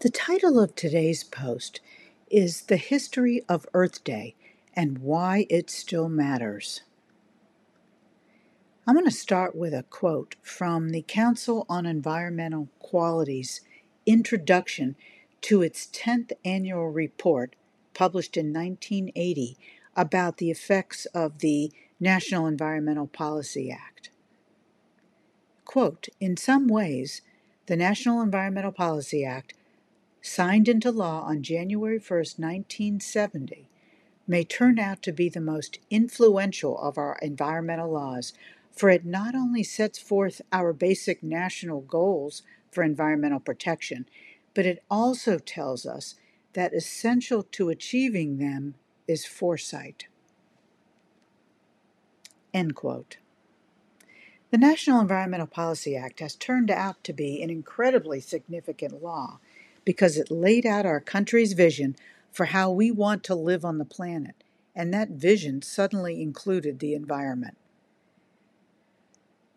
The title of today's post is The History of Earth Day and Why It Still Matters. I'm going to start with a quote from the Council on Environmental Quality's introduction to its 10th annual report, published in 1980, about the effects of the National Environmental Policy Act. Quote, in some ways, the National Environmental Policy Act, signed into law on January 1, 1970, may turn out to be the most influential of our environmental laws, for it not only sets forth our basic national goals for environmental protection, but it also tells us that essential to achieving them is foresight. End quote. The National Environmental Policy Act has turned out to be an incredibly significant law because it laid out our country's vision for how we want to live on the planet, and that vision suddenly included the environment.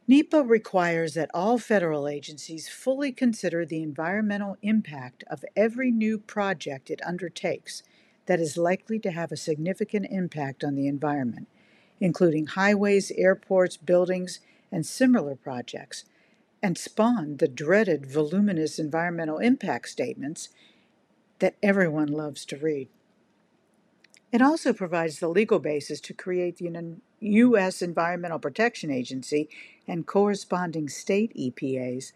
NEPA requires that all federal agencies fully consider the environmental impact of every new project it undertakes that is likely to have a significant impact on the environment, including highways, airports, buildings, and similar projects, and spawned the dreaded voluminous environmental impact statements that everyone loves to read. It also provides the legal basis to create the U.S. Environmental Protection Agency and corresponding state EPAs,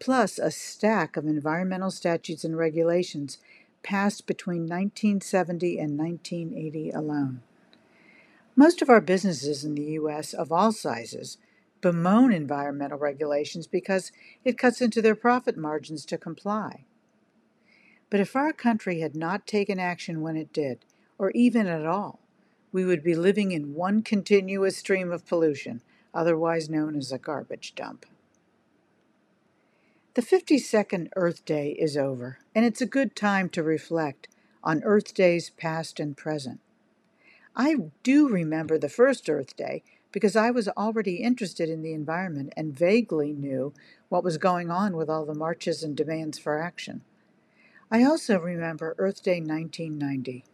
plus a stack of environmental statutes and regulations passed between 1970 and 1980 alone. Most of our businesses in the U.S. of all sizes bemoan environmental regulations because it cuts into their profit margins to comply. But if our country had not taken action when it did, or even at all, we would be living in one continuous stream of pollution, otherwise known as a garbage dump. The 52nd Earth Day is over, and it's a good time to reflect on Earth Days past and present. I do remember the first Earth Day because I was already interested in the environment and vaguely knew what was going on with all the marches and demands for action. I also remember Earth Day 1990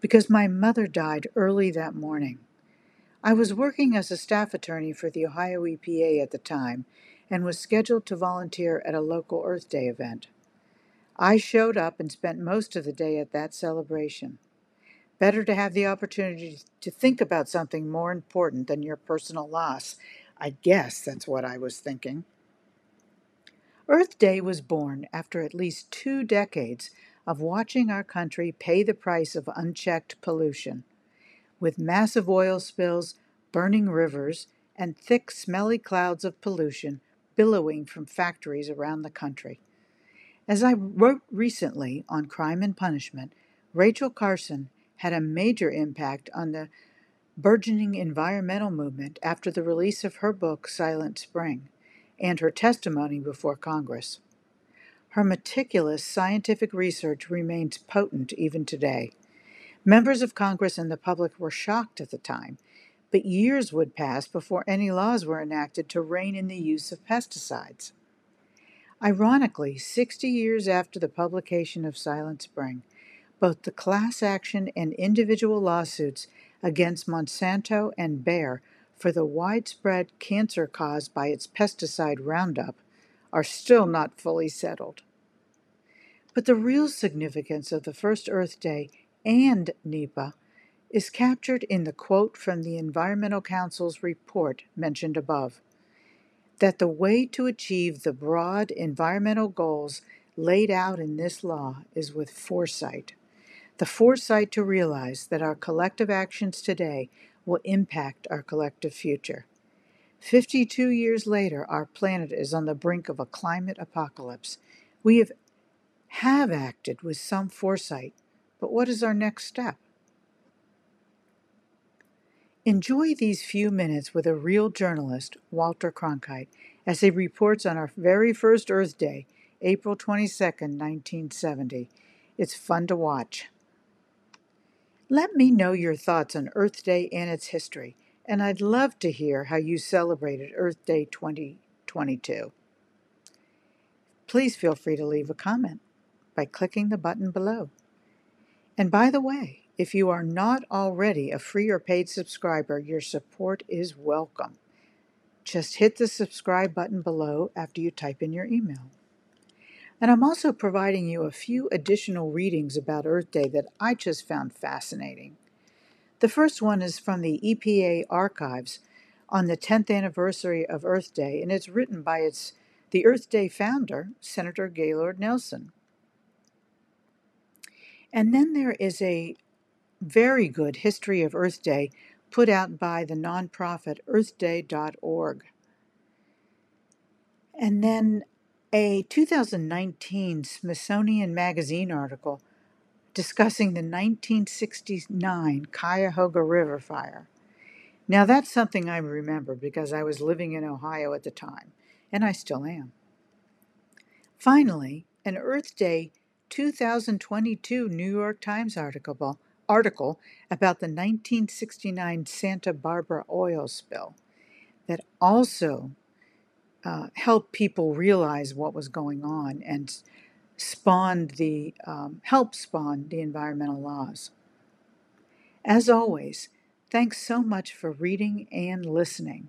because my mother died early that morning. I was working as a staff attorney for the Ohio EPA at the time and was scheduled to volunteer at a local Earth Day event. I showed up and spent most of the day at that celebration. Better to have the opportunity to think about something more important than your personal loss. I guess that's what I was thinking. Earth Day was born after at least two decades of watching our country pay the price of unchecked pollution. With massive oil spills, burning rivers, and thick, smelly clouds of pollution billowing from factories around the country. As I wrote recently on crime and punishment, Rachel Carson had a major impact on the burgeoning environmental movement after the release of her book, Silent Spring, and her testimony before Congress. Her meticulous scientific research remains potent even today. Members of Congress and the public were shocked at the time, but years would pass before any laws were enacted to rein in the use of pesticides. Ironically, 60 years after the publication of Silent Spring, both the class action and individual lawsuits against Monsanto and Bayer for the widespread cancer caused by its pesticide Roundup are still not fully settled. But the real significance of the first Earth Day and NEPA is captured in the quote from the Environmental Council's report mentioned above that the way to achieve the broad environmental goals laid out in this law is with foresight the foresight to realize that our collective actions today will impact our collective future. 52 years later, our planet is on the brink of a climate apocalypse. We have, have acted with some foresight, but what is our next step? Enjoy these few minutes with a real journalist, Walter Cronkite, as he reports on our very first Earth Day, April 22, 1970. It's fun to watch. Let me know your thoughts on Earth Day and its history, and I'd love to hear how you celebrated Earth Day 2022. Please feel free to leave a comment. by clicking the button below. And by the way, if you are not already a free or paid subscriber, your support is welcome. Just hit the subscribe button below after you type in your email. And I'm also providing you a few additional readings about Earth Day that I just found fascinating. The first one is from the EPA archives on the 10th anniversary of Earth Day, and it's written by its the Earth Day founder, Senator Gaylord Nelson. And then there is a very good history of Earth Day put out by the nonprofit earthday.org. And then a 2019 Smithsonian Magazine article discussing the 1969 Cuyahoga River fire. Now, that's something I remember because I was living in Ohio at the time, and I still am. Finally, an Earth Day 2022 New York Times article, article about the 1969 Santa Barbara oil spill that also uh, helped people realize what was going on and spawned the um, help spawn the environmental laws. As always, thanks so much for reading and listening.